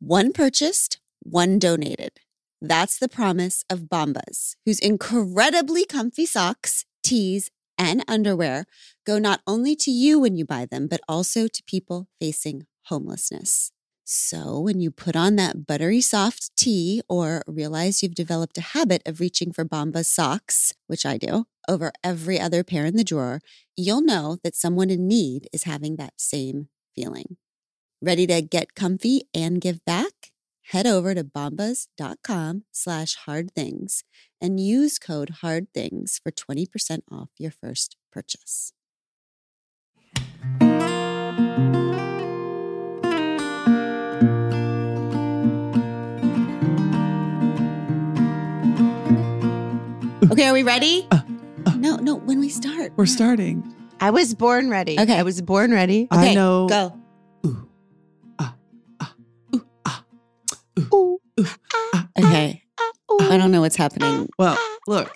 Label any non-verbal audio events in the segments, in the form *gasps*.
One purchased, one donated. That's the promise of Bombas, whose incredibly comfy socks, tees, and underwear go not only to you when you buy them, but also to people facing homelessness. So when you put on that buttery soft tee or realize you've developed a habit of reaching for Bombas socks, which I do, over every other pair in the drawer, you'll know that someone in need is having that same feeling. Ready to get comfy and give back? Head over to bombas.com slash hard things and use code hard things for 20% off your first purchase. Okay, are we ready? Uh, uh. no, no, when we start. We're starting. I was born ready. Okay. I was born ready. Okay, I know. Go. Ooh, ah, ah, ah, Okay. ooh, I don't know what's happening. Well, look.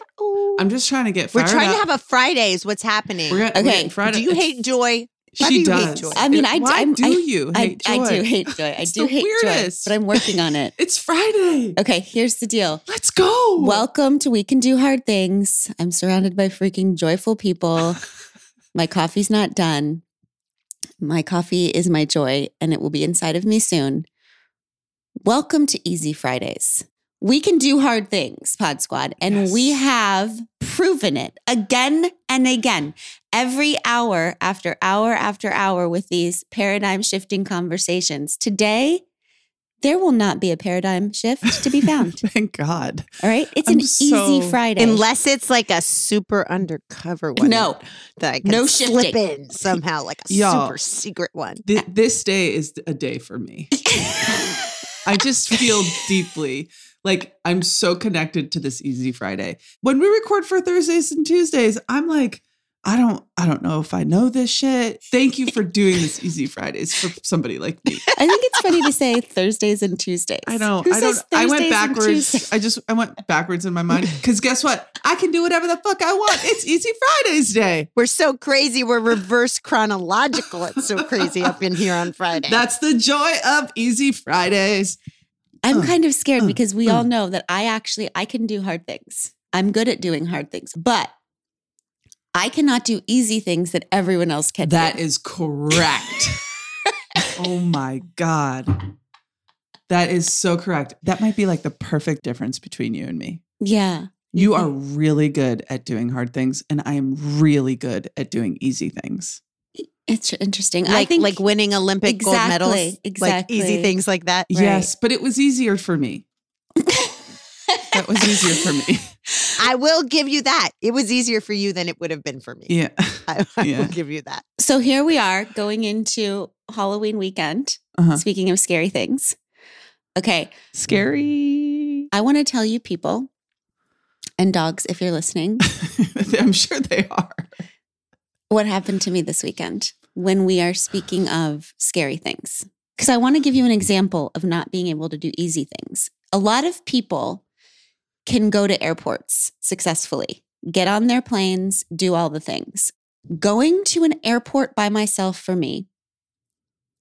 I'm just trying to get We're fired trying to have a Fridays. What's happening? We're gonna, Okay. we're Friday. do you hate joy? Why do She you hate does. joy? I mean, I- Why I'm- do I- you I, hate I joy? do hate joy. I It's do the hate weirdest. joy, but I'm working on it. *laughs* It's Friday. Okay, here's the deal. Let's go. Welcome to We Can Do Hard Things. I'm surrounded by freaking joyful people. *laughs* My coffee's not done. My coffee is my joy, and it will be inside of me soon. Welcome to Easy Fridays. We can do hard things, Pod Squad, and Yes. we have proven it again and again, every hour after hour after hour with these paradigm shifting conversations. Today, there will not be a paradigm shift to be *laughs* found. Thank God. All right. It's I'm an easy Friday. Unless it's like a super undercover one. No. that I can No slip shifting. in somehow, like a *laughs* Y'all. super secret one. Uh Th- this day is a day for me. *laughs* I just feel deeply like I'm so connected to this Easy Friday. When we record for Thursdays and Tuesdays, I'm like, I don't, I don't know if I know this shit. Thank you for doing this Easy Fridays for somebody like me. *laughs* I think it's funny to say Thursdays and Tuesdays. I know. Who I don't. I went backwards. I just I went backwards in my mind *laughs* because guess what? I can do whatever the fuck I want. It's Easy Fridays Day. We're so crazy. We're reverse chronological. It's so crazy up in here on Friday. That's the joy of Easy Fridays. I'm Uh, kind of scared uh, because we uh. all know that I actually I can do hard things. I'm good at doing hard things, but I cannot do easy things that everyone else can. That do. is correct. *laughs* oh my god. That is so correct. That might be like the perfect difference between you and me. yeah. You mm-hmm. are really good at doing hard things, and I am really good at doing easy things. It's interesting. I think like winning Olympic gold medals, Exactly, like easy things like that. Yes, but it was easier for me. *laughs* That was easier for me. I will give you that. It was easier for you than it would have been for me. Yeah. *laughs* I, I Yeah. will give you that. so. Here we are going into Halloween weekend. Uh-huh. Speaking of scary things, okay. Scary. I want to tell you, people and dogs, if you're listening, *laughs* I'm sure they are. what happened to me this weekend when we are speaking of scary things. Because I want to give you an example of not being able to do easy things. A lot of people can go to airports successfully, get on their planes, do all the things. Going to an airport by myself for me,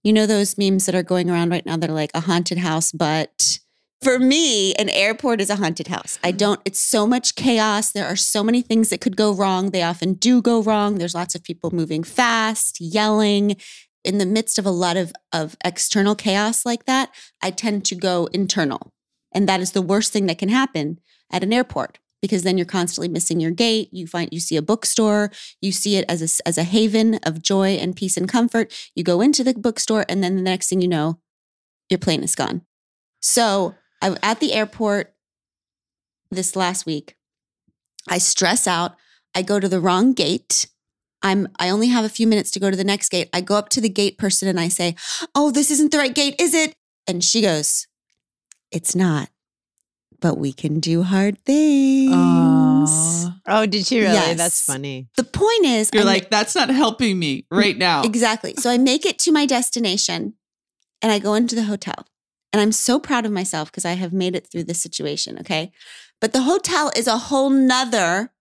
you know, those memes that are going around right now that are like a haunted house, but for me, an airport is a haunted house. I mm-hmm. don't, it's so much chaos. There are so many things that could go wrong. They often do go wrong. There's lots of people moving fast, yelling. In the midst of a lot of, of external chaos like that, I tend to go internal. And that is the worst thing that can happen at an airport because then you're constantly missing your gate. You find you see a bookstore, you see it as a, as a haven of joy and peace and comfort. You go into the bookstore, and then the next thing you know, your plane is gone. So I'm at the airport this last week. I stress out. I go to the wrong gate. I'm I only have a few minutes to go to the next gate. I go up to the gate person and I say, "Oh, this isn't the right gate, is it?" And she goes, "It's not. But we can do hard things." Aw. Oh, did she really? Yes. That's funny. The point is You're I ma- like, that's not helping me right now. Exactly. So I make it to my destination and I go into the hotel. And I'm so proud of myself because I have made it through this situation. Okay. But the hotel is a whole nother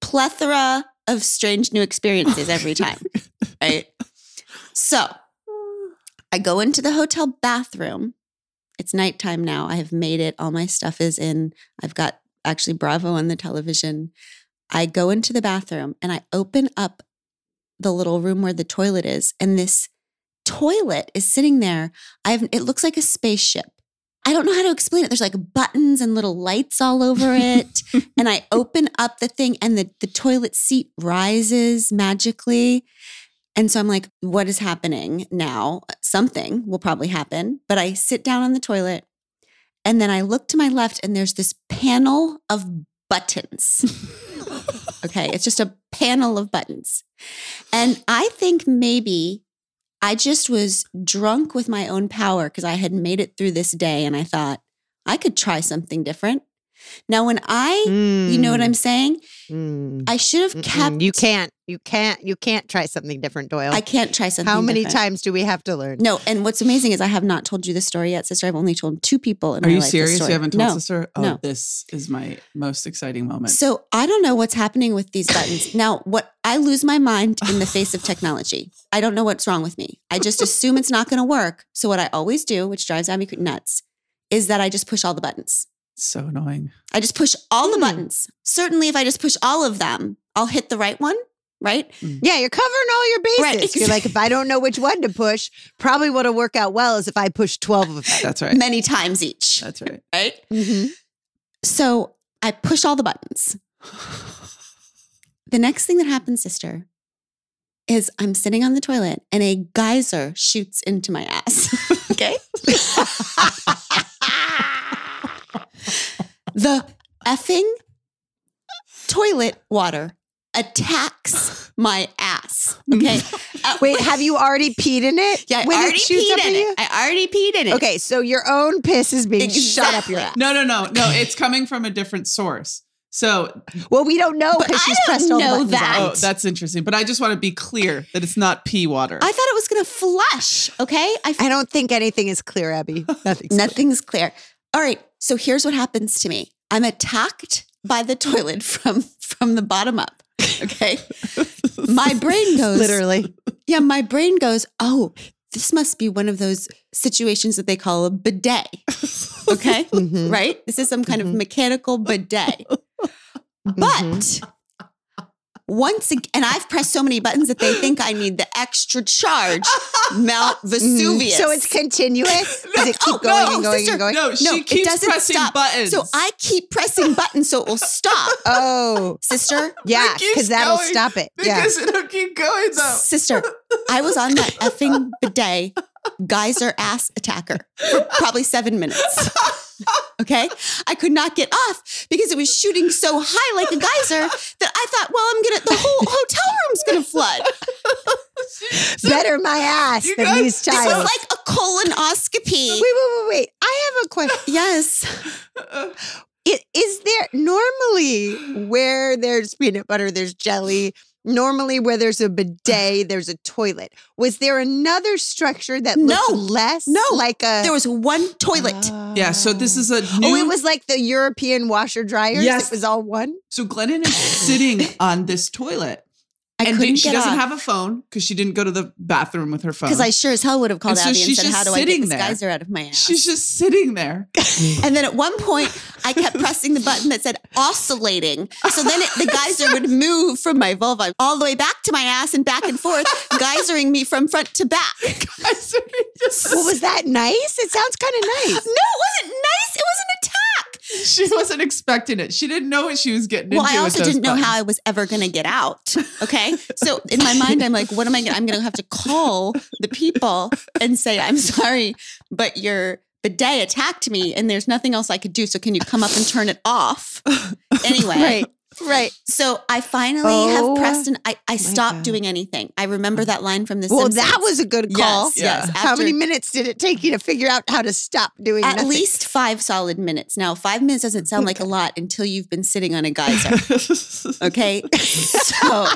plethora of strange new experiences *laughs* every time. right. So I go into the hotel bathroom It's nighttime now. I have made it. All my stuff is in. I've got actually Bravo on the television. I go into the bathroom and I open up the little room where the toilet is, and this toilet is sitting there. I have it looks like a spaceship. I don't know how to explain it. There's like buttons and little lights all over it. *laughs* and I open up the thing and the, the toilet seat rises magically. And so I'm like, what is happening now? Something will probably happen. But I sit down on the toilet and then I look to my left and there's this panel of buttons. *laughs* okay. It's just a panel of buttons. And I think maybe I just was drunk with my own power because I had made it through this day and I thought I could try something different. Now, when I, you know what I'm saying? Mm. I should have kept. You can't. You can't. You can't try something different, Doyle. I can't try something. Different. How many different. times do we have to learn? No, and what's amazing is I have not told you the story yet, sister. I've only told two people in Are my you life. this serious? You haven't told no. the? Oh, no. this is my most exciting moment. So I don't know what's happening with these buttons. *coughs* now, what I lose my mind in the face of technology. I don't know what's wrong with me. I just *laughs* assume it's not going to work. So what I always do, which drives Abby nuts, is that I just push all the buttons. So annoying. I just push all the Hmm. buttons. Certainly, if I just push all of them, I'll hit the right one. Right? Yeah, you're covering all your bases. Right. You're like, if I don't know which one to push, probably what'll work out well is if I push 12 of them. That's right. Many times each. That's right. *laughs* Right? Mhm. So I push all the buttons. The next thing that happens, sister, is I'm sitting on the toilet and a geyser shoots into my ass. *laughs* okay. *laughs* the effing toilet water attacks my ass. Okay. *laughs* Uh, Wait, have you already peed in it? yeah, I when already shoots peed up in it. you? I already peed in it. Okay, so your own piss is being shut up your ass. No, no, no, no. *laughs* It's coming from a different source. So, Well, we don't know because she's don't pressed all the know buttons that. oh, that's interesting. But I just want to be clear that it's not pee water. I thought it was going to flush. Okay. I I don't think anything is clear, Abby. *laughs* Nothing's Nothing's clear. All right. So here's what happens to me. I'm attacked by the toilet *laughs* from from the bottom up. Okay. *laughs* My brain goes literally. Yeah, my brain goes, "Oh, this must be one of those situations that they call a bidet." Okay? *laughs* Mhm. Right? This is some kind of Mhm. mechanical bidet. But once again, and I've pressed so many buttons that they think I need the extra charge Mount *laughs* Mhm. Vesuvius. So it's continuous. *laughs* Does it keep Oh, going no, and going sister, and going? no, she No, it keeps doesn't pressing stop. buttons. So I keep pressing buttons so it will stop. *laughs* Oh, Sister, yeah, because that'll going stop it. Yeah. because it'll keep going though. sister, I was on that effing bidet geyser ass attacker for probably seven minutes. Okay. I could not get off because it was shooting so high like a geyser that I thought, well, I'm going to, the whole hotel room's going to flood. *laughs* Better my ass You than guys- these This was like a colonoscopy. Wait, wait, wait, wait. I have a question. *laughs* Yes. It, is there normally where there's peanut butter, there's jelly, normally where there's a *sighs* bidet, there's a toilet. Was there another structure that looked No. less No. like a There was one toilet. yeah, so this is a new. Oh, it was like the European washer dryers. Yes. It was all one. so Glennon is sitting *laughs* on this toilet, I and couldn't she get doesn't have a phone because she didn't go to the bathroom with her phone. Because I sure as hell would have called And so Abby and she's said, just How do I get sitting this there. geyser out of my ass? She's just sitting there. *laughs* And then at one point, I kept pressing the button that said oscillating. So then it, the geyser would move from my vulva all the way back to my ass and back and forth, geysering me from front to back. *laughs* Well, was that nice? It sounds kind of nice. No, it wasn't nice. It was an attack. *laughs* she wasn't expecting it. She didn't know what she was getting Well, into. Well, I also didn't know how I was ever going to get out. Okay. *laughs* So in my mind, I'm like, what am I going to? I'm going to have to call the people and say, I'm sorry, but your bidet attacked me and there's nothing else I could do. So can you come up and turn it off? *laughs* Anyway. Right. Right. So I finally Oh, have pressed and I, I stopped God. doing anything. I remember that line from the Well, Simpsons. that was a good call. Yes, Yeah. yes. How many minutes did it take you to figure out how to stop doing At nothing? least five solid minutes. Now, five minutes doesn't sound like a lot until you've been sitting on a geyser. *laughs* Okay. so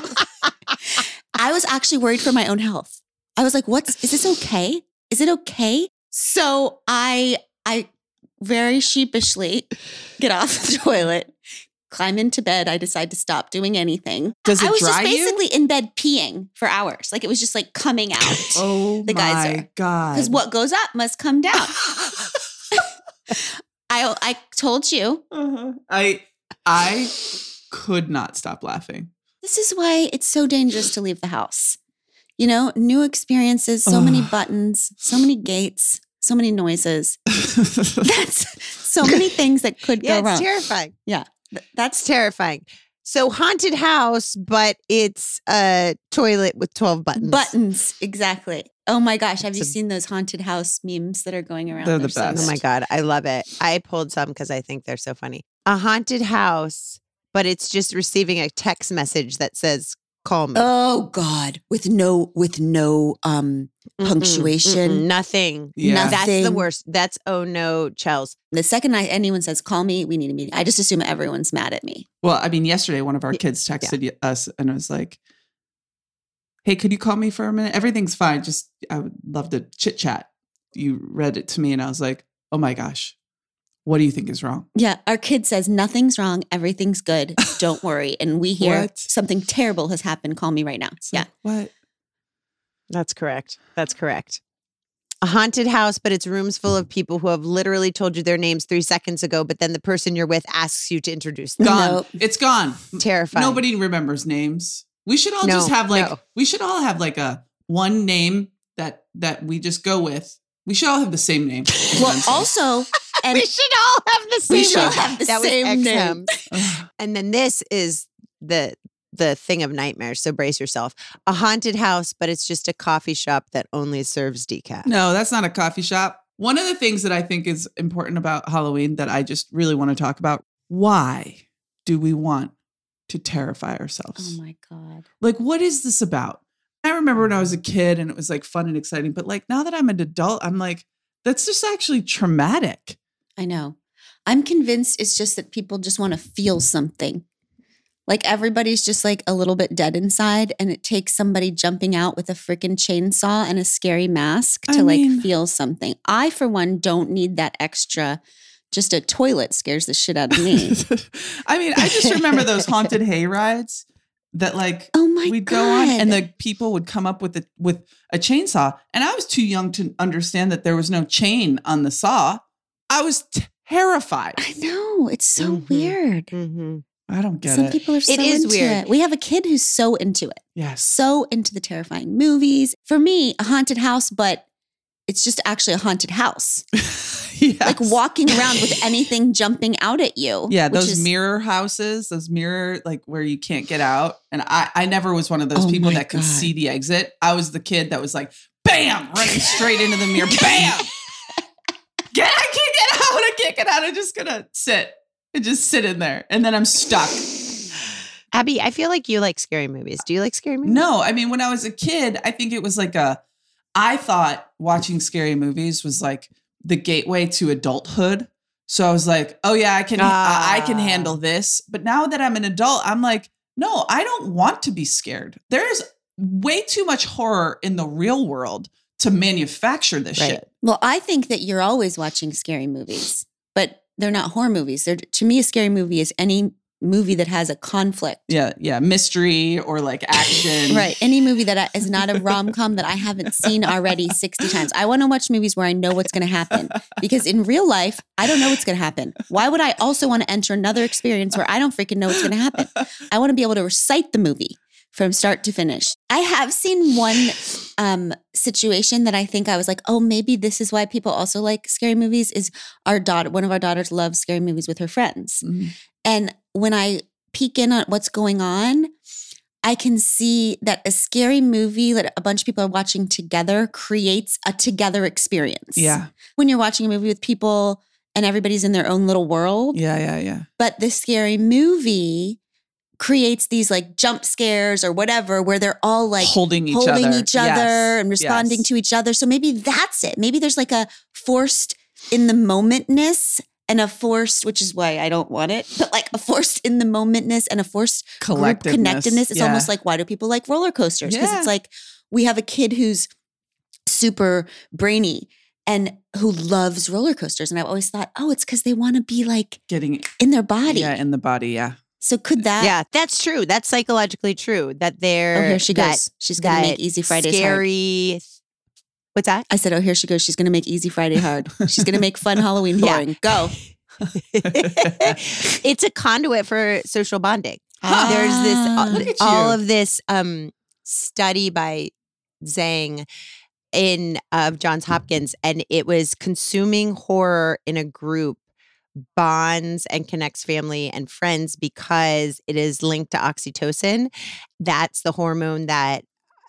I was actually worried for my own health. I was like, what's is this okay? Is it okay? So I I very sheepishly get off the *laughs* toilet, climb into bed. I decide to stop doing anything. Does it I was dry just you? basically in bed peeing for hours. Like it was just like coming out. *gasps* Oh The my geyser. god! Because what goes up must come down. *laughs* *laughs* I I told you. Uh-huh. I I could not stop laughing. This is why it's so dangerous to leave the house. You know, new experiences, so many buttons, so many gates, so many noises. *laughs* That's so many things that could Yeah, go it's wrong. terrifying. Th- It's That's terrifying. So haunted house, but it's a toilet with 12 buttons. buttons. Exactly. Oh my gosh. Have you a- seen those haunted house memes that are going around? They're the best. Oh my. God. I love it. I pulled some because I think they're so funny. A haunted house, but it's just receiving a text message that says, call me. Oh God. With no with no um Mm-mm, punctuation. mm-mm, nothing. Yeah. That's the worst. That's oh no, Chels. the second I, anyone says call me, we need a meeting. I just assume everyone's mad at me. Well, I mean, yesterday one of our kids texted y- us and was like, "Hey, could you call me for a minute? Everything's fine. Just I would love to chit chat." You read it to me, and I was like, "Oh my gosh, what do you think is wrong?" Yeah, our kid says nothing's wrong, everything's good. *laughs* Don't worry. And we hear What? something terrible has happened. Call me right now. It's yeah. like, what? That's correct. That's correct. A haunted house, but it's rooms full of people who have literally told you their names three seconds ago, but then the person you're with asks you to introduce them. Gone. Nope. It's gone. Terrifying. Nobody remembers names. We should all No, just have like no. we should all have like a one name that that we just go with. We should all have the same name. Well, also, and we should all have the same We should have the that was same name. *laughs* And then this is the the thing of nightmares. So brace yourself. A haunted house, but it's just a coffee shop that only serves decaf. No, that's not a coffee shop. One of the things that I think is important about Halloween that I just really want to talk about why do we want to terrify ourselves? oh my God. like, what is this about? I remember when I was a kid and it was like fun and exciting, but like now that I'm an adult, I'm like, that's just actually traumatic. I know. I'm convinced it's just that people just want to feel something. Like everybody's just like a little bit dead inside, and it takes somebody jumping out with a freaking chainsaw and a scary mask I to like feel something. I, for one, don't need that extra. Just a toilet scares the shit out of me. *laughs* I mean, I just remember those haunted *laughs* hay rides that like oh my we'd god! go on and the people would come up with a with a chainsaw and i was too young to understand that there was no chain on the saw i was terrified I know it's so Mhm. weird. Mhm. i don't get Some it Some people are so is into weird. it. We have a kid who's so into it. yes so into the terrifying movies. For me, a haunted house, but it's just actually a haunted house. *laughs* yes. Like walking around with anything jumping out at you. yeah those is- mirror houses those mirror like where you can't get out and i i never was one of those Oh people my that could God. see the exit i was the kid that was like bam running straight into the mirror *laughs* bam get i can't get out i can't get out i'm just gonna sit and just sit in there and then i'm stuck Abby, I feel like you like scary movies. Do you like scary movies? No, I mean, when I was a kid, I think it was like a, I thought watching scary movies was like the gateway to adulthood. So I was like, oh yeah, I can, I I can Ah. handle this. But now that I'm an adult, I'm like, no, I don't want to be scared. There's way too much horror in the real world to manufacture this Right. shit. Well, I think that you're always watching scary movies, but they're not horror movies. They're to me a scary movie is any movie that has a conflict. Yeah, yeah, mystery or like action. Right. Any movie that is not a rom com that I haven't seen already 60 times. I want to watch movies where I know what's going to happen because in real life, I don't know what's going to happen. Why would I also want to enter another experience where I don't freaking know what's going to happen? I want to be able to recite the movie from start to finish. I have seen one um, situation that I think I was like, oh, maybe this is why people also like scary movies. Is our daughter, one of our daughters, loves scary movies with her friends, Mhm. and when I peek in on what's going on, I can see that a scary movie that a bunch of people are watching together creates a together experience. Yeah, When you're watching a movie with people and everybody's in their own little world, yeah, yeah, yeah. but the scary movie creates these like jump scares or whatever where they're all like holding each holding other, each other Yes, and responding yes. to each other. So maybe that's it. Maybe there's like a forced in the momentness and a forced, which is why I don't want it, but like a forced in the momentness and a forced group connectedness. It's Yeah. almost like why do people like roller coasters? Because Yeah. it's like we have a kid who's super brainy and who loves roller coasters. And I've always thought, oh, it's because they want to be like getting in their body. yeah in the body. Yeah. So could that? Yeah, that's true. That's psychologically true. That they're Oh, here she that- goes. She's gonna make Easy Fridays hard. scary. What's that? I said, oh, here she goes. She's gonna make Easy Friday hard. She's gonna make fun Halloween *laughs* Yeah. boring. Go. *laughs* it's a conduit for social bonding. There's this Ah. Look at all of this um study by Zhang in of Johns Hopkins, and it was consuming horror in a group bonds and connects family and friends because it is linked to oxytocin. That's the hormone that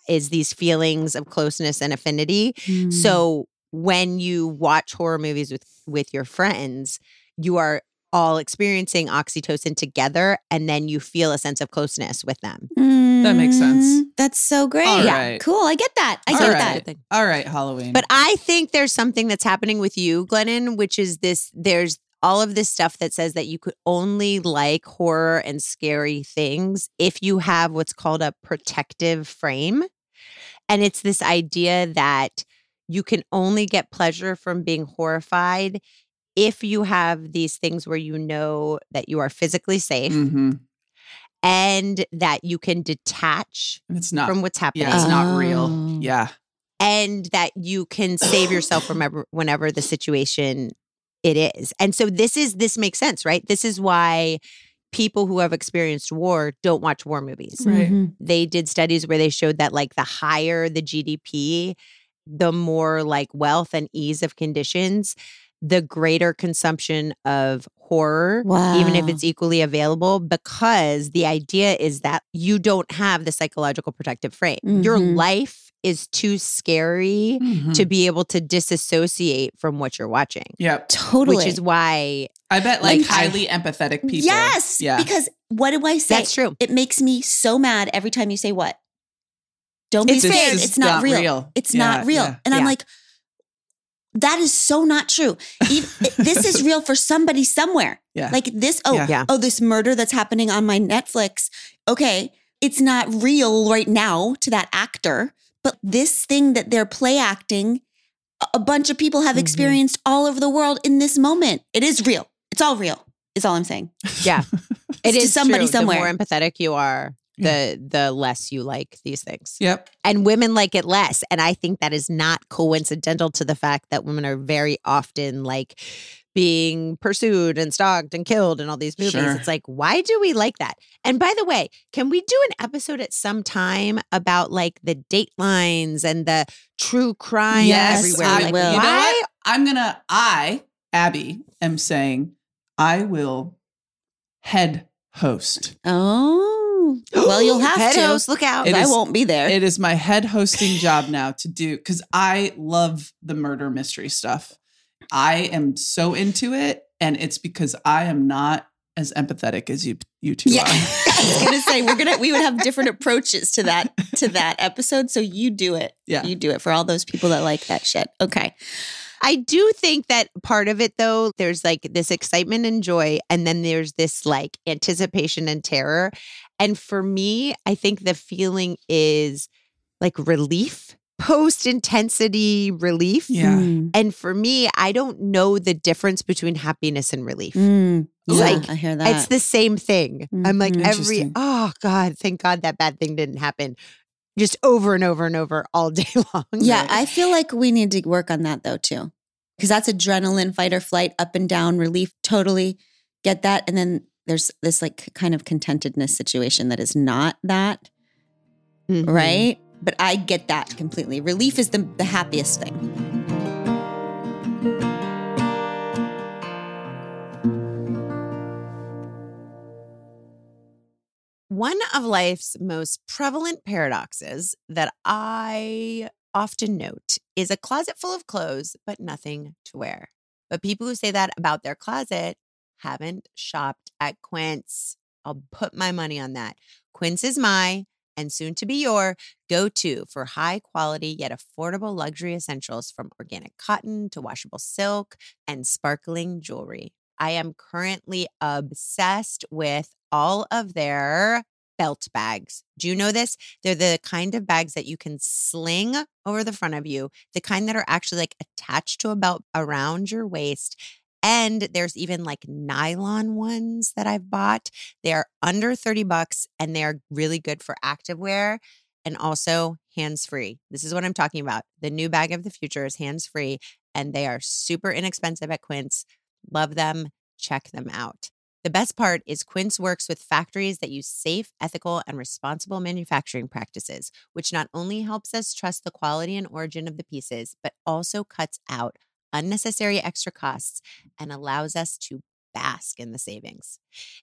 is these feelings of closeness and affinity. Mm. So when you watch horror movies with with your friends, you are all experiencing oxytocin together and then you feel a sense of closeness with them. That makes sense. Mm, That's so great. All yeah. right. Cool. I get that. I All get right. that. All right, Halloween. But I think there's something that's happening with you, Glennon, which is this there's all of this stuff that says that you could only like horror and scary things if you have what's called a protective frame. And it's this idea that you can only get pleasure from being horrified if you have these things where you know that you are physically safe Mhm. and that you can detach it's not. from what's happening yeah, it's not Oh. real. Yeah. and that you can save yourself from whenever the situation it is. And so this is this makes sense, right? This is why people who have experienced war don't watch war movies. Right. Mhm. They did studies where they showed that like the higher the GDP, the more like wealth and ease of conditions, the greater consumption of horror even if it's equally available because the idea is that you don't have the psychological protective frame. Your Mhm. life is too scary Mhm. to be able to disassociate from what you're watching. Yep. Totally. Which is why I bet like Like, I- highly empathetic people. Yes. Yeah. Because what do I say? that's true. It makes me so mad every time you say what? Don't be It's scared. It's is not, real. It's Yeah, not real. yeah. And I'm Yeah. like, that is so not true. Even, *laughs* this is real for somebody somewhere. Yeah. Like this, oh, Yeah. Yeah. oh, this murder that's happening on my Netflix. Okay, it's not real right now to that actor, but this thing that they're play acting, a- a bunch of people have Mhm. experienced all over the world in this moment. It is real. It's all real. Is all I'm saying. Yeah. *laughs* It's to somebody true. somewhere. The more empathetic you are, the the less you like these things. Yep. And women like it less. And I think that is not coincidental to the fact that women are very often like being pursued and stalked and killed in all these movies. Sure. It's like, why do we like that? And by the way, can we do an episode at some time about like the datelines and the true crime Yes, everywhere? I like, will. You know why? what? I'm gonna. I Abby am saying I will head host. Oh, well, you'll *gasps* have Head to. host, look out. It I is- won't be there. It is my head hosting job now to do because I love the murder mystery stuff. I am so into it, and it's because I am not as empathetic as you you two yeah, are. *laughs* I was gonna say we're gonna we would have different approaches to that to that *laughs* episode. So you do it. Yeah. you do it for all those people that like that shit. Okay. I do think that part of it, though, there's like this excitement and joy, and then there's this like anticipation and terror. And for me, I think the feeling is like relief, post intensity relief. Yeah. Mm. And for me, I don't know the difference between happiness and relief. Mm. It's Yeah, like- I hear that. It's the same thing. I'm like Mhm. every, oh God, thank God that bad thing didn't happen. Just over and over and over all *laughs* day long. yeah, I feel like we need to work on that though too, because that's adrenaline, fight or flight, up and down, relief. Totally get that. And then there's this like kind of contentedness situation that is not that. Mhm. right? But I get that completely. Relief is the, the happiest thing. One of life's most prevalent paradoxes that I often note is a closet full of clothes, but nothing to wear. But people who say that about their closet haven't shopped at Quince. I'll put my money on that. Quince is my and soon to be your go to for high quality yet affordable luxury essentials from organic cotton to washable silk and sparkling jewelry. I am currently obsessed with all of their belt bags. Do you know this? They're the kind of bags that you can sling over the front of you, the kind that are actually like attached to a belt around your waist. And there's even like nylon ones that I've bought. They're under 30 bucks and they're really good for activewear and also hands free. This is what I'm talking about. The new bag of the future is hands free and they are super inexpensive at Quince. Love them. check them out. The best part is Quince works with factories that use safe, ethical, and responsible manufacturing practices, which not only helps us trust the quality and origin of the pieces, but also cuts out unnecessary extra costs and allows us to bask in the savings.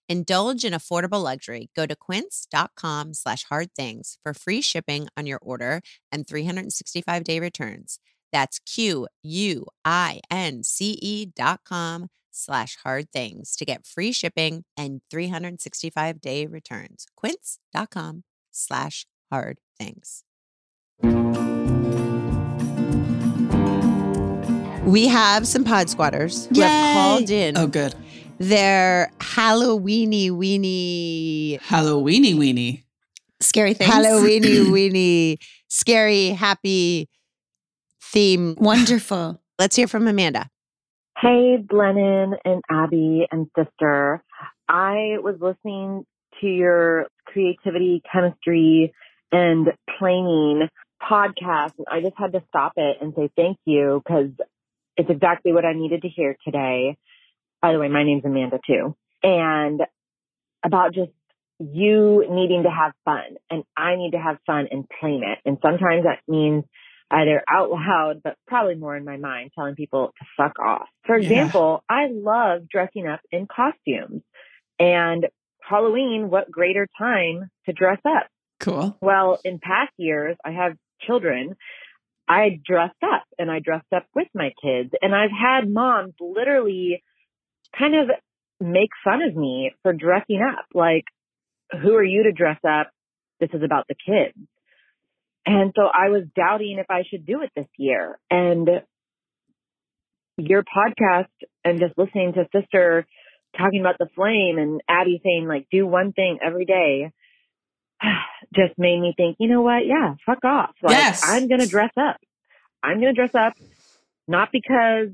Indulge in affordable luxury. Go to quince.com slash hard things for free shipping on your order and 365 day returns. That's Q U I N C E dot com slash hard things to get free shipping and 365 day returns. Quince.com slash hard things. We have some pod squatters who have called in Oh, good. their Halloweeny weeny. Halloweeny weeny. Scary things. Halloweeny *clears throat* weeny. scary happy theme. Wonderful. *laughs* Let's hear from Amanda. Hey, Glennon and Abby and sister. I was listening to your creativity, chemistry, and planning podcast, and I just had to stop it and say thank you because it's exactly what I needed to hear today. By the way, my name's Amanda too. And about just you needing to have fun and I need to have fun and plan it. And sometimes that means either out loud, but probably more in my mind, telling people to fuck off. For Yeah. example, I love dressing up in costumes and Halloween, what greater time to dress up? Cool. Well, in past years, I have children. I dressed up and I dressed up with my kids and I've had moms literally kind of make fun of me for dressing up. Like, who are you to dress up? This is about the kids. And so I was doubting if I should do it this year. And your podcast and just listening to sister talking about the flame and Abby saying like, do one thing every day *sighs* just made me think, you know what? Yeah, fuck off. Like, Yes. I'm going to dress up. I'm going to dress up not because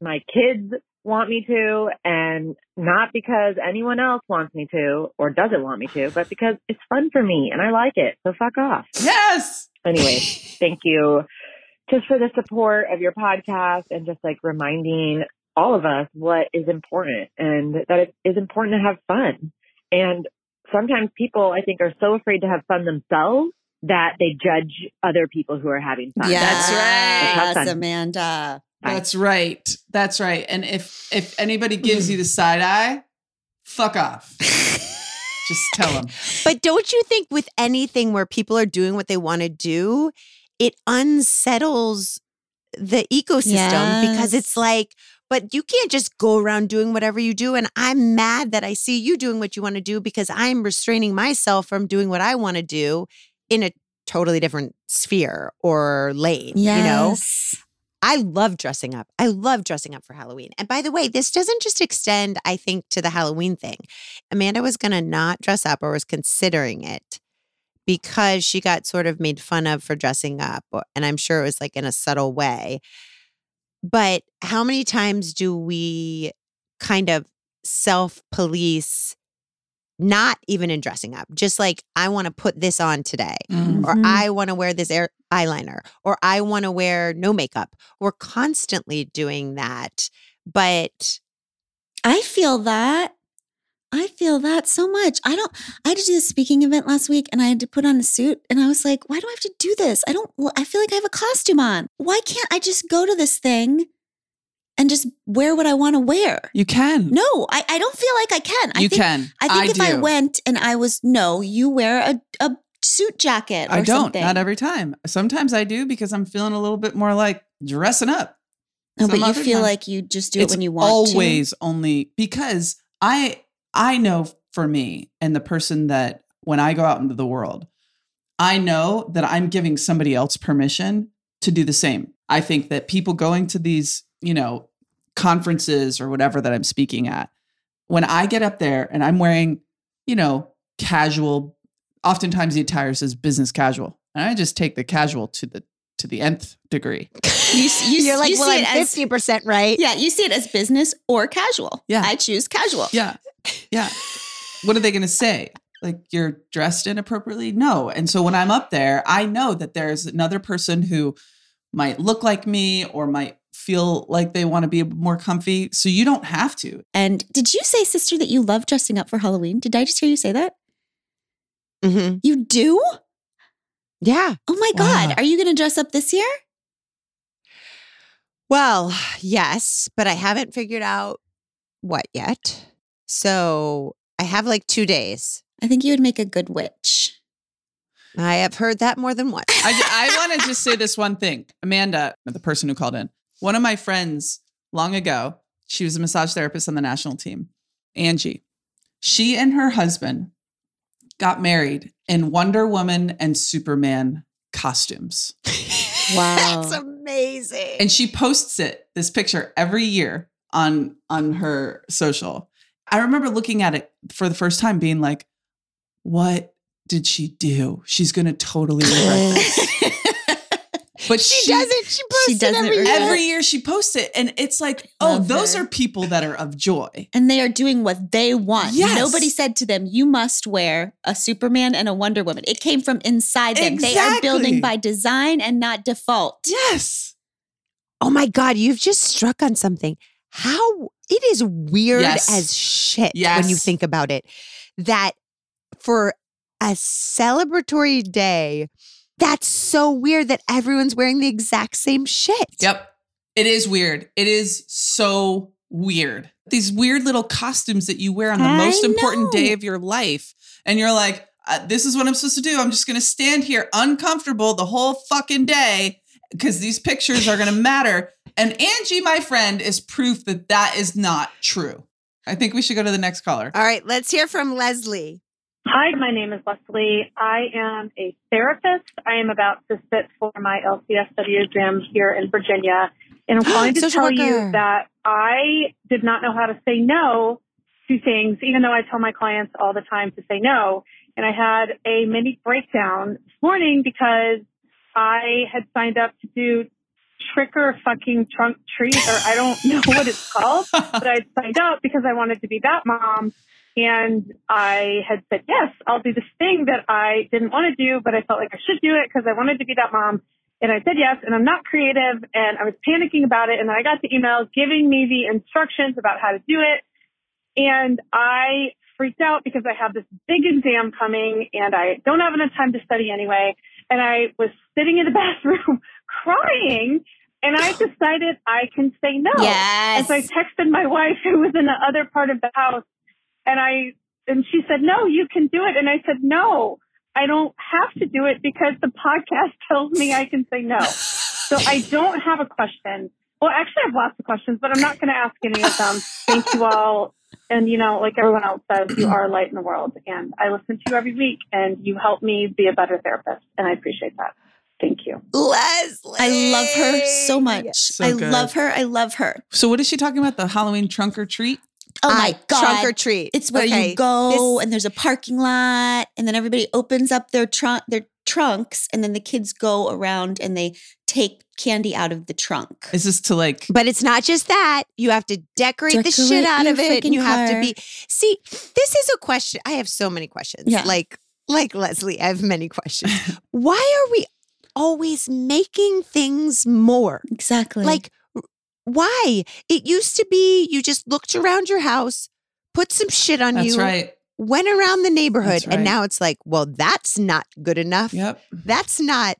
my kids want me to and not because anyone else wants me to or doesn't want me to, but because it's fun for me and I like it. So fuck off. Yes. Anyway, *laughs* thank you just for the support of your podcast and just like reminding all of us what is important and that it is important to have fun. And sometimes people, I think, are so afraid to have fun themselves that they judge other people who are having fun. Yes, right. Have fun. Amanda. Bye. That's right. That's right. And if if anybody gives you the side eye, fuck off. *laughs* Just tell them. But don't you think with anything where people are doing what they want to do, it unsettles the ecosystem because it's like, but you can't just go around doing whatever you do. And I'm mad that I see you doing what you want to do because I'm restraining myself from doing what I want to do in a totally different sphere or lane. You know? Yes. I love dressing up. I love dressing up for Halloween. And by the way, this doesn't just extend, I think, to the Halloween thing. Amanda was going to not dress up or was considering it because she got sort of made fun of for dressing up. And I'm sure it was like in a subtle way. But how many times do we kind of self police, not even in dressing up, just like, I want to put this on today Mm. or. I want to wear this air eyeliner, or I want to wear no makeup. We're constantly doing that. But I feel that. I feel that so much. I don't, I had to do a speaking event last week and I had to put on a suit and I was like, why do I have to do this? I don't, I feel like I have a costume on. Why can't I just go to this thing and just wear what I want to wear? You can. No, I, I don't feel like I can. I you think, can. I think if I went and I was, no, you wear a, a suit jacket or I don't. something. Not every time. Sometimes I do because I'm feeling a little bit more like dressing up. no, but you feel time- like you just do it when you want to. always only because I I know for me and the person that when I go out into the world, I know that I'm giving somebody else permission to do the same. I think that people going to these, you know, conferences or whatever that I'm speaking at, when I get up there and I'm wearing, you know, casual, oftentimes the attire says business casual. And I just take the casual to the to the nth degree. You, you, You're like, you well, see I'm it 50% right. Yeah, you see it as business or casual. Yeah. I choose casual. Yeah. Yeah. what are they going to say? Like you're dressed inappropriately? No. And so when I'm up there, I know that there's another person who might look like me or might feel like they want to be more comfy. So you don't have to. And did you say, sister, that you love dressing up for Halloween? Did I just hear you say that? hmm You do? Yeah. Oh my Wow. God. Are you going to dress up this year? Well, yes, but I haven't figured out what yet. So I have like two days. I think you would make a good witch. I have heard that more than once. I, I *laughs* want to just say this one thing. Amanda, the person who called in, one of my friends long ago, she was a massage therapist on the national team, Angie. She and her husband got married in Wonder Woman and Superman costumes. *laughs* Wow. That's amazing. And she posts it, this picture, every year on on her social. I remember looking at it for the first time, being like, what did she do? She's gonna totally *laughs* regret this. *laughs* But she, does it. She posts She doesn't every regret year. every year she posts it and it's like oh Love those her. are people that are of joy and they are doing what they want. Yes. Nobody said to them, you must wear a Superman and a Wonder Woman. It came from inside them. They are building by design and not default. yes Oh my God, you've just struck on something. How it is weird Yes. as shit when you think about it. That for a celebratory day, that's so weird that everyone's wearing the exact same shit. yep. It is weird. It is so weird. These weird little costumes that you wear on the I most important day of your life and you're like uh, this is what i'm supposed to do. I'm just going to stand here uncomfortable the whole fucking day because these pictures are going *laughs* to matter. And angie my friend is proof that that is not true. I think we should go to the next caller. All right, let's hear from Leslie. Hi, my name is Leslie. I am a therapist. I am about to sit for my LCSW exam here in Virginia. And I'm *gasps* calling to Social tell worker. you that I did not know how to say no to things, even though I tell my clients all the time to say no. And I had a mini breakdown this morning because I had signed up to do trick or fucking trunk treat, or I don't *laughs* know what it's called, but I'd signed up because I wanted to be that mom. And I had said, yes, I'll do this thing that I didn't want to do, but I felt like I should do it because I wanted to be that mom. And I said yes, and I'm not creative, and I was panicking about it. And then I got the email giving me the instructions about how to do it. And I freaked out because I have this big exam coming and I don't have enough time to study anyway. And I was sitting in the *laughs* bathroom crying and I decided I can say no. Yes. And so I texted my wife who was in the other part of the house and I, and she said, no, you can do it. And I said, no, I don't have to do it because the podcast *laughs* tells me I can say no. So I don't have a question. Well, actually, I have lots of questions, but I'm not going to ask any of them. Thank you all. And, you know, like everyone else says, you are a light in the world. And I listen to you every week and you help me be a better therapist. And I appreciate that. Thank you. Leslie. I love her so much. So I good. love her. I love her. So what is she talking about? The Halloween trunk or treat? Oh I- my God. Trunk or treat. It's where Okay, you go this- and there's a parking lot and then everybody opens up their trunk their trunks and then the kids go around and they take candy out of the trunk. Is this to like But it's not just that. You have to decorate, the shit out of it. And you have to be see, this is a question. I have so many questions. Yeah. Like like Leslie, I have many questions. *laughs* Why are we always making things more? Exactly. Like why? It used to be you just looked around your house, put some shit on That's you, right. went around the neighborhood, right. and now it's like, well, that's not good enough. Yep. That's not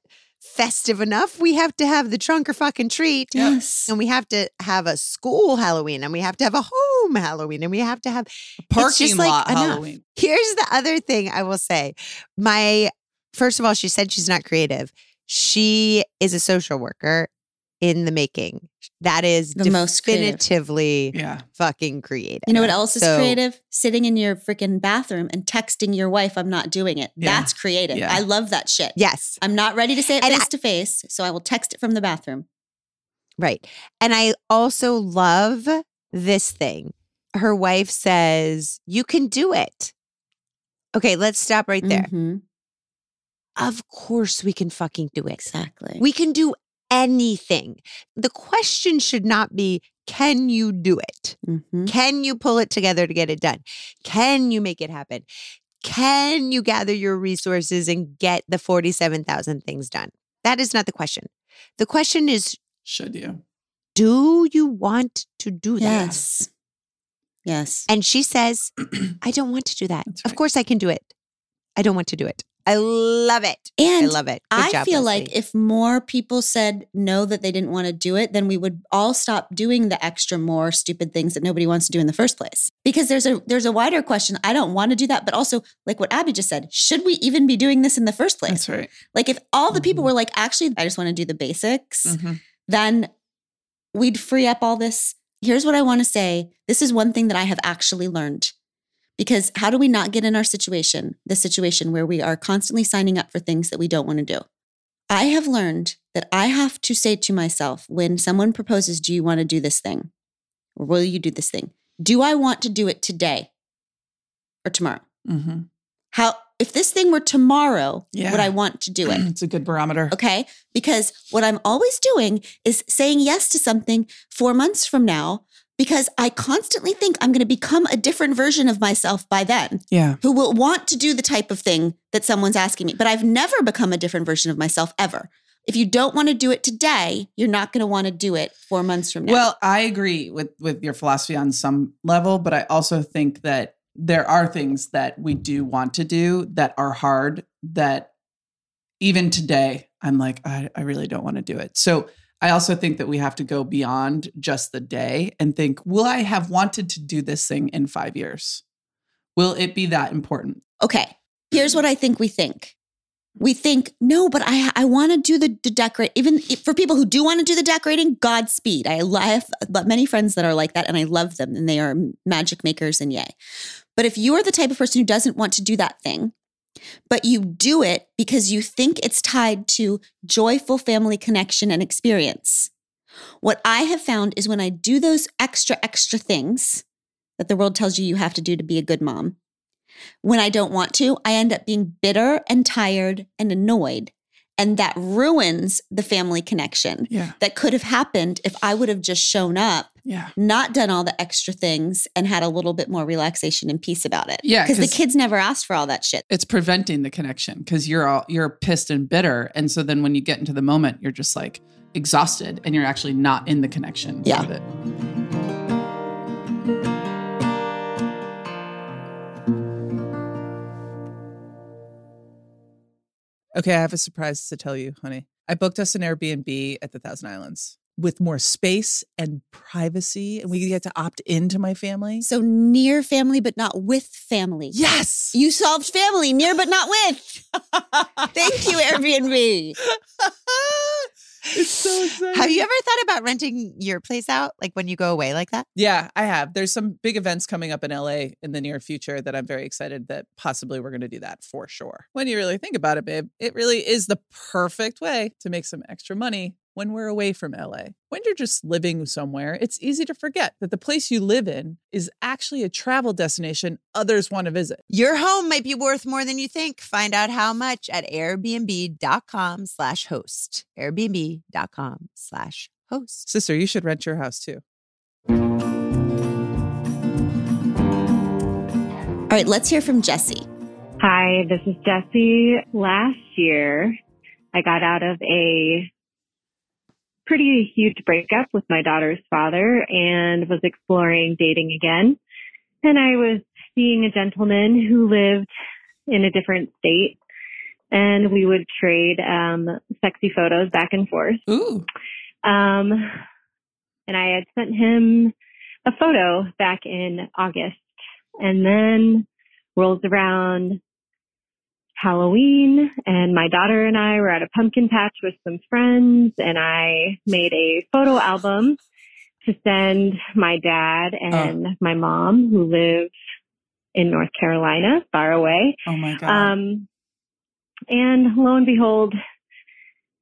festive enough. We have to have the trunk or fucking treat. yes. And we have to have a school Halloween and we have to have a home Halloween and we have to have Parking just like lot enough. Halloween. Here's the other thing I will say. My first of all, she said she's not creative. She is a social worker in the making. That is The most definitively Yeah. fucking creative. You know what else is So- creative? Sitting in your freaking bathroom and texting your wife, I'm not doing it. Yeah. That's creative. Yeah. I love that shit. Yes. I'm not ready to say it And face I- to face, so I will text it from the bathroom. Right. And I also love this thing. Her wife says, You can do it. Okay, let's stop right there. Mhm. Of course, we can fucking do it. Exactly. We can do anything. The question should not be, Can you do it? Mhm. Can you pull it together to get it done? Can you make it happen? Can you gather your resources and get the 47,000 things done? That is not the question. The question is, Should you? Do you want to do that? Yes. Yes. And she says, *clears throat* I don't want to do that. That's Of course I can do it. I don't want to do it. I love it. And I love it. Good I job, feel Leslie. like if more people said no that they didn't want to do it, then we would all stop doing the extra more stupid things that nobody wants to do in the first place. Because there's a there's a wider question. I don't want to do that, but also like what Abby just said, should we even be doing this in the first place? That's right. Like if all the people Mhm. were like, actually, I just want to do the basics, Mhm. then we'd free up all this. Here's what I want to say. This is one thing that I have actually learned. Because how do we not get in our situation, the situation where we are constantly signing up for things that we don't want to do? I have learned that I have to say to myself when someone proposes, Do you want to do this thing? Or will you do this thing? Do I want to do it today or tomorrow? Mhm. How, if this thing were tomorrow, would I want to do it? *clears throat* It's a good barometer. Okay. Because what I'm always doing is saying yes to something four months from now because I constantly think I'm going to become a different version of myself by then Yeah. who will want to do the type of thing that someone's asking me. But I've never become a different version of myself ever. If you don't want to do it today, you're not going to want to do it four months from now. Well, I agree with with your philosophy on some level, but I also think that there are things that we do want to do that are hard that even today I'm like I, I really don't want to do it. So I also think that we have to go beyond just the day and think, will I have wanted to do this thing in 5 years? Will it be that important? Okay. Here's what I think we think. We think, no, but I I want to do the, the decorate. Even for people who do want to do the decorating, Godspeed. I, I have many friends that are like that, and I love them, and they are magic makers, and yay. But if you are the type of person who doesn't want to do that thing, but you do it because you think it's tied to joyful family connection and experience, what I have found is when I do those extra extra things that the world tells you you have to do to be a good mom when I don't want to, I end up being bitter and tired and annoyed. And that ruins the family connection Yeah. that could have happened if I would have just shown up, Yeah. not done all the extra things, and had a little bit more relaxation and peace about it. Yeah, Because the kids never asked for all that shit. It's preventing the connection because you're all you're pissed and bitter. And so then when you get into the moment, you're just like exhausted and you're actually not in the connection Yeah. Okay, I have a surprise to tell you, honey. I booked us an Airbnb at the Thousand Islands with more space and privacy, and we get to opt into my family. So near family, but not with family. Yes. You solved family, near but not with. *laughs* Thank you, Airbnb. *laughs* it's so exciting. Have you ever thought about renting your place out, like when you go away like that? Yeah, I have. There's some big events coming up in LA in the near future that I'm very excited that possibly we're going to do that for sure. When you really think about it, babe, it really is the perfect way to make some extra money when we're away from LA. When you're just living somewhere, it's easy to forget that the place you live in is actually a travel destination others want to visit. Your home might be worth more than you think. Find out how much at airbnb.com slash host. Airbnb.com slash host. Sister, you should rent your house too. All right, let's hear from Jesse. Hi, this is Jesse. Last year, I got out of a pretty huge breakup with my daughter's father and was exploring dating again. And I was seeing a gentleman who lived in a different state and we would trade um, sexy photos back and forth. Ooh. Um, and I had sent him a photo back in August and then rolls around Halloween and my daughter and I were at a pumpkin patch with some friends and I made a photo album to send my dad and my mom who live in North Carolina, far away. Oh my God. Um, and lo and behold,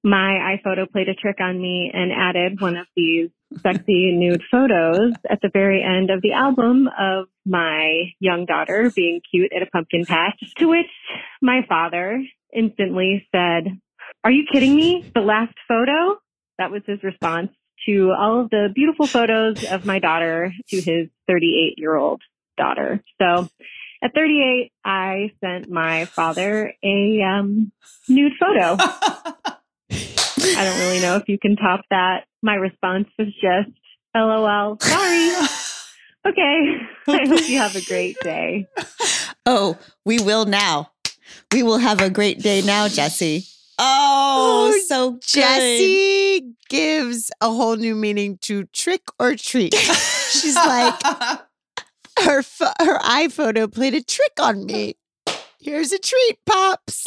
my iPhoto played a trick on me and added one of these sexy nude photos at the very end of the album of my young daughter being cute at a pumpkin patch. To which my father instantly said, Are you kidding me? The last photo? That was his response to all of the beautiful photos of my daughter to his 38 year old daughter. So at 38, I sent my father a um, nude photo. *laughs* I don't really know if you can top that. My response was just, LOL. Sorry. *laughs* Okay. *laughs* I hope you have a great day. Oh, we will now. We will have a great day now, Jesse. Oh, Oh, so Jesse gives a whole new meaning to trick or treat. *laughs* She's like, her pho- her iPhoto played a trick on me. Here's a treat, pops.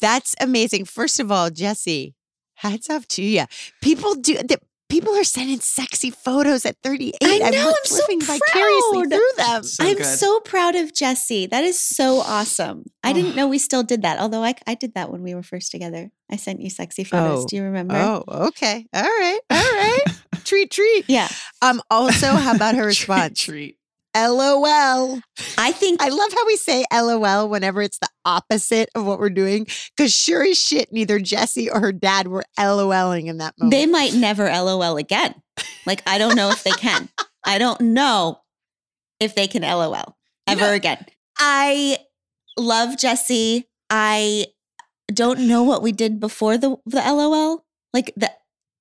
That's amazing. First of all, Jesse, hats off to you. People do. The, people are sending sexy photos at 38. I know, I'm I'm so living vicariously proud. through them. So I'm good. so proud of Jesse. That is so awesome. I didn't know we still did that, although I, I did that when we were first together. I sent you sexy photos. Oh. Do you remember? Oh, okay. All right. All right. *laughs* treat, treat. Yeah. Um. Also, how about her *laughs* Treat, response? treat. LOL. I think I love how we say LOL whenever it's the opposite of what we're doing. Because sure as shit, neither Jesse or her dad were LOLing in that moment. they might never LOL again. Like, I don't know if they can. *laughs* I don't know if they can LOL ever again. I love Jesse. I don't know what we did before the the LOL. Like the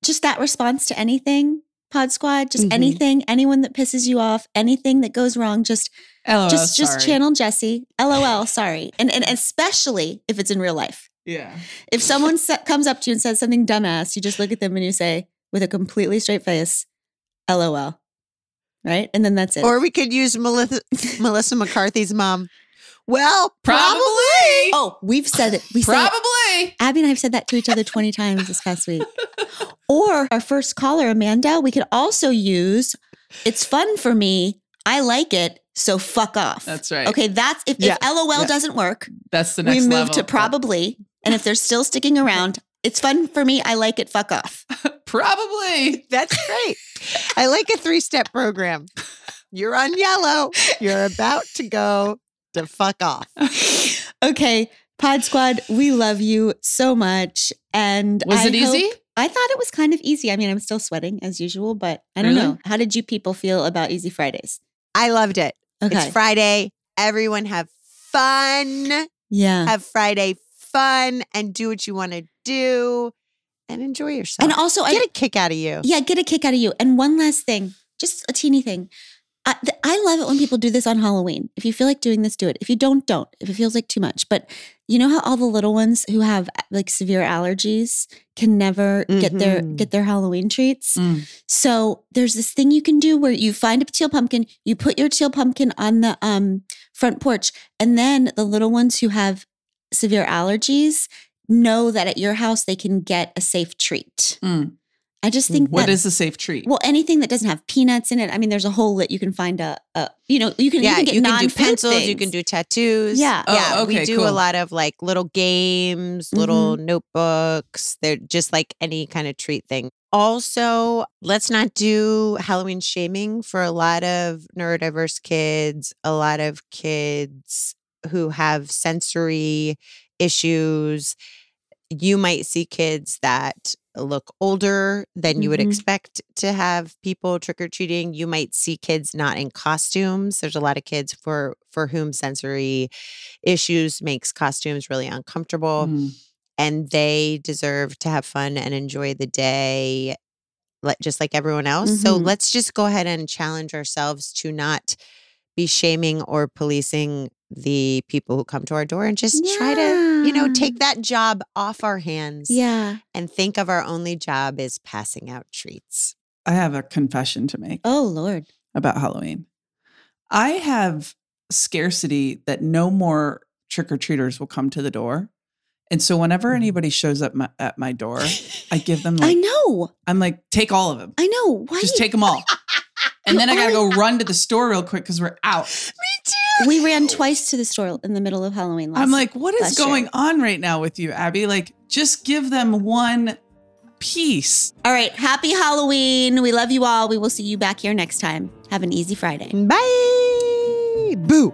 just that response to anything, Pod Squad, just Mhm. anything, anyone that pisses you off, anything that goes wrong, just LOL, just just Oh, channel Jesse. LOL, *laughs* sorry. And and especially if it's in real life. Yeah. If someone comes up to you and says something dumbass, you just look at them and you say with a completely straight face, LOL. Right? And then that's it. or we could use Melissa, Melissa McCarthy's mom. Well, probably. oh, we've said it. We say it. Probably. Abby and I have said that to each other 20 times this past week. *laughs* Or our first caller, Amanda, we could also use it's fun for me. I like it. So fuck off. That's right. Okay, that's if, Yeah. if LOL Yeah. doesn't work, That's the next we move level. to probably. And if they're still sticking around, it's fun for me. I like it. Fuck off. *laughs* Probably. *laughs* That's great. I like a three step program. You're on yellow. You're about to go to fuck off. Okay, Pod Squad, we love you so much. And Was I it easy? I thought it was kind of easy. I mean, I'm still sweating as usual, but I don't Really? know. How did you people feel about Easy Fridays? I loved it. Okay. It's Friday. Everyone have fun. yeah. Have Friday fun and do what you want to do and enjoy yourself. And also, get I a kick out of you. yeah, get a kick out of you. And one last thing, just a teeny thing. I, I love it when people do this on Halloween. If you feel like doing this, do it. If you don't, don't. If it feels like too much. But you know how all the little ones who have like severe allergies can never get their Mhm. get their Halloween treats. Mm. So there's this thing you can do where you find a teal pumpkin, you put your teal pumpkin on the um, front porch, and then the little ones who have severe allergies know that at your house they can get a safe treat. Mm. I just think What that is a safe treat? well anything that doesn't have peanuts in it. I mean, there's a whole lit you can find a, a you know you can Yeah, you can get you can do non-food pencils, you can do tattoos. Yeah. Oh, yeah. we do cool. a lot of like little games, little mm-hmm. notebooks. They're just like any kind of treat thing. Also, let's not do Halloween shaming for a lot of neurodiverse kids, a lot of kids who have sensory issues. You might see kids that look older than you would Mhm. expect to have people trick or treating. You might see kids not in costumes. There's a lot of kids for for whom sensory issues makes costumes really uncomfortable Mm. and they deserve to have fun and enjoy the day like just like everyone else. So Mhm. let's just go ahead and challenge ourselves to not be shaming or policing the people who come to our door and just try to, you know, take that job off our hands Yeah. and think of our only job is passing out treats. I have a confession to make Oh Lord. about Halloween. I have scarcity that no more trick or treaters will come to the door. And so whenever Mhm. anybody shows up my, at my door, I give them *laughs* I know. I'm like, take all of them. I know. Why Just take them all. *laughs* And then I gotta go run to the store real quick because we're out. We ran twice to the store in the middle of Halloween. Last I'm like, what is last year. going on right now with you, Abby? Like, just give them one piece. all right. Happy Halloween. We love you all. We will see you back here next time. Have an easy Friday. Bye. Boo.